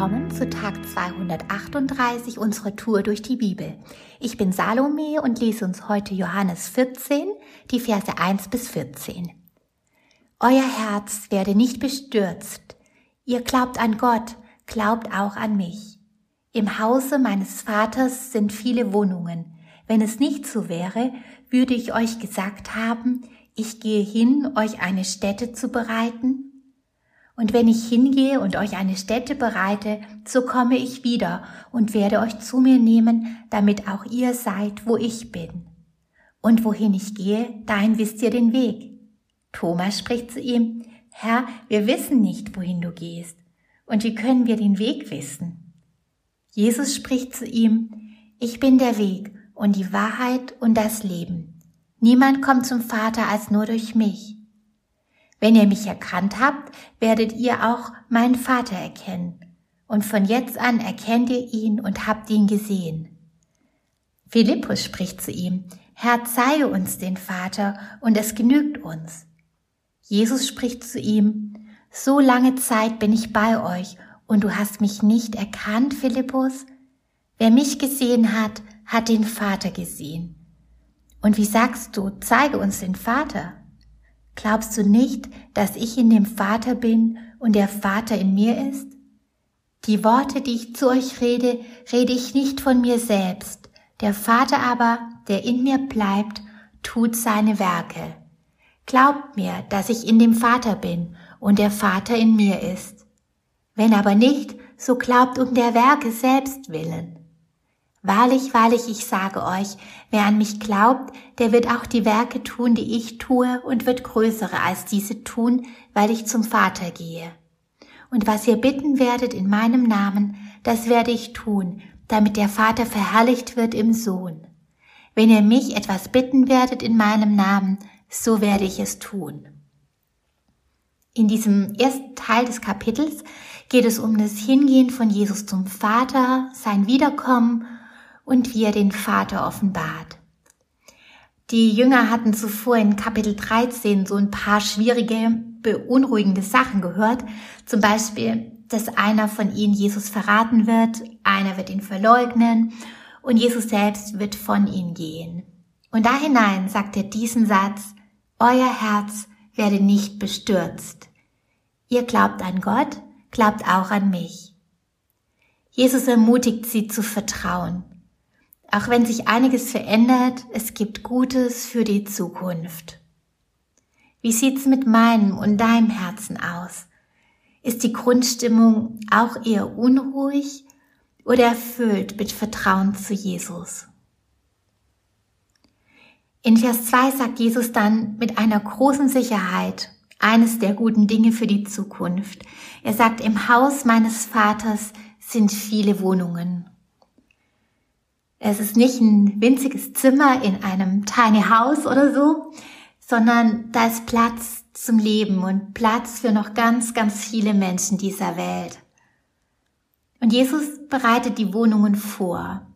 willkommen zu Tag 238 unserer Tour durch die Bibel. Ich bin Salome und lese uns heute Johannes 14, die Verse 1 bis 14. Euer Herz werde nicht bestürzt. Ihr glaubt an Gott, glaubt auch an mich. Im Hause meines Vaters sind viele Wohnungen. Wenn es nicht so wäre, würde ich euch gesagt haben, ich gehe hin, euch eine Stätte zu bereiten und wenn ich hingehe und euch eine Stätte bereite, so komme ich wieder und werde euch zu mir nehmen, damit auch ihr seid, wo ich bin. Und wohin ich gehe, dahin wisst ihr den Weg. Thomas spricht zu ihm, Herr, wir wissen nicht, wohin du gehst. Und wie können wir den Weg wissen? Jesus spricht zu ihm, ich bin der Weg und die Wahrheit und das Leben. Niemand kommt zum Vater als nur durch mich. Wenn ihr mich erkannt habt, werdet ihr auch meinen Vater erkennen. Und von jetzt an erkennt ihr ihn und habt ihn gesehen. Philippus spricht zu ihm, Herr, zeige uns den Vater, und es genügt uns. Jesus spricht zu ihm, so lange Zeit bin ich bei euch, und du hast mich nicht erkannt, Philippus? Wer mich gesehen hat, hat den Vater gesehen. Und wie sagst du, zeige uns den Vater? Glaubst du nicht, dass ich in dem Vater bin und der Vater in mir ist? Die Worte, die ich zu euch rede, rede ich nicht von mir selbst. Der Vater aber, der in mir bleibt, tut seine Werke. Glaubt mir, dass ich in dem Vater bin und der Vater in mir ist. Wenn aber nicht, so glaubt um der Werke selbst willen. Wahrlich, wahrlich, ich sage euch, wer an mich glaubt, der wird auch die Werke tun, die ich tue, und wird größere als diese tun, weil ich zum Vater gehe. Und was ihr bitten werdet in meinem Namen, das werde ich tun, damit der Vater verherrlicht wird im Sohn. Wenn ihr mich etwas bitten werdet in meinem Namen, so werde ich es tun. In diesem ersten Teil des Kapitels geht es um das Hingehen von Jesus zum Vater, sein Wiederkommen und wie er den Vater offenbart. Die Jünger hatten zuvor in Kapitel 13 so ein paar schwierige, beunruhigende Sachen gehört. Zum Beispiel, dass einer von ihnen Jesus verraten wird, einer wird ihn verleugnen und Jesus selbst wird von ihnen gehen. Und da hinein sagt er diesen Satz, Euer Herz werde nicht bestürzt. Ihr glaubt an Gott, glaubt auch an mich. Jesus ermutigt sie zu vertrauen. Auch wenn sich einiges verändert, es gibt Gutes für die Zukunft. Wie sieht's mit meinem und deinem Herzen aus? Ist die Grundstimmung auch eher unruhig oder erfüllt mit Vertrauen zu Jesus? In Vers 2 sagt Jesus dann mit einer großen Sicherheit eines der guten Dinge für die Zukunft. Er sagt, im Haus meines Vaters sind viele Wohnungen. Es ist nicht ein winziges Zimmer in einem Tiny House oder so, sondern da ist Platz zum Leben und Platz für noch ganz, ganz viele Menschen dieser Welt. Und Jesus bereitet die Wohnungen vor.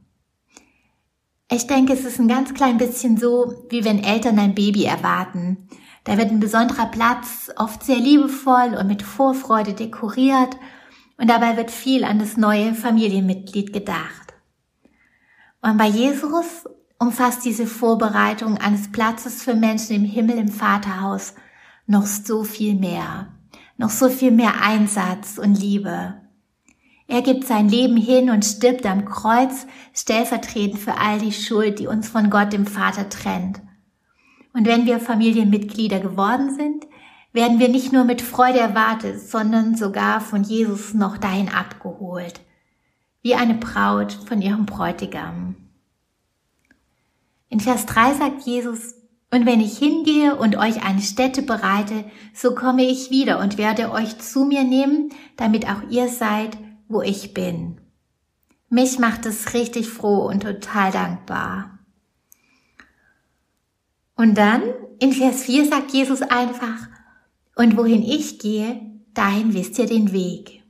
Ich denke, es ist ein ganz klein bisschen so, wie wenn Eltern ein Baby erwarten. Da wird ein besonderer Platz oft sehr liebevoll und mit Vorfreude dekoriert und dabei wird viel an das neue Familienmitglied gedacht. Und bei Jesus umfasst diese Vorbereitung eines Platzes für Menschen im Himmel im Vaterhaus noch so viel mehr, noch so viel mehr Einsatz und Liebe. Er gibt sein Leben hin und stirbt am Kreuz, stellvertretend für all die Schuld, die uns von Gott dem Vater trennt. Und wenn wir Familienmitglieder geworden sind, werden wir nicht nur mit Freude erwartet, sondern sogar von Jesus noch dahin abgeholt wie eine Braut von ihrem Bräutigam. In Vers 3 sagt Jesus, und wenn ich hingehe und euch eine Stätte bereite, so komme ich wieder und werde euch zu mir nehmen, damit auch ihr seid, wo ich bin. Mich macht es richtig froh und total dankbar. Und dann in Vers 4 sagt Jesus einfach, und wohin ich gehe, dahin wisst ihr den Weg.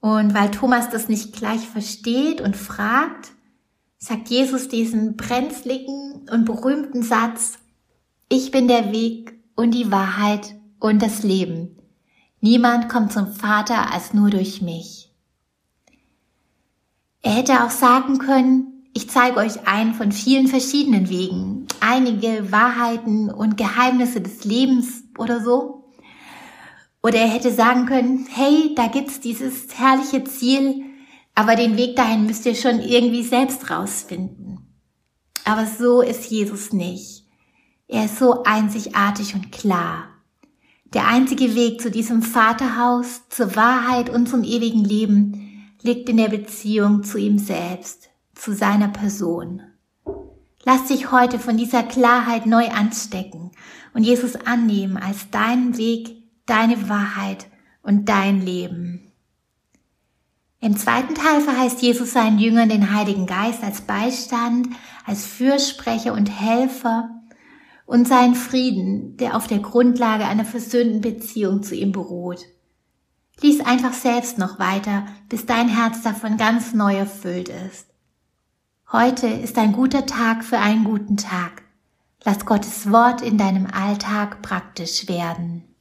Und weil Thomas das nicht gleich versteht und fragt, sagt Jesus diesen brenzligen und berühmten Satz, ich bin der Weg und die Wahrheit und das Leben. Niemand kommt zum Vater als nur durch mich. Er hätte auch sagen können, ich zeige euch einen von vielen verschiedenen Wegen, einige Wahrheiten und Geheimnisse des Lebens oder so. Oder er hätte sagen können, hey, da gibt's dieses herrliche Ziel, aber den Weg dahin müsst ihr schon irgendwie selbst rausfinden. Aber so ist Jesus nicht. Er ist so einzigartig und klar. Der einzige Weg zu diesem Vaterhaus, zur Wahrheit und zum ewigen Leben liegt in der Beziehung zu ihm selbst zu seiner Person. Lass dich heute von dieser Klarheit neu anstecken und Jesus annehmen als deinen Weg, deine Wahrheit und dein Leben. Im zweiten Teil verheißt Jesus seinen Jüngern den Heiligen Geist als Beistand, als Fürsprecher und Helfer und seinen Frieden, der auf der Grundlage einer versöhnten Beziehung zu ihm beruht. Lies einfach selbst noch weiter, bis dein Herz davon ganz neu erfüllt ist. Heute ist ein guter Tag für einen guten Tag. Lass Gottes Wort in deinem Alltag praktisch werden.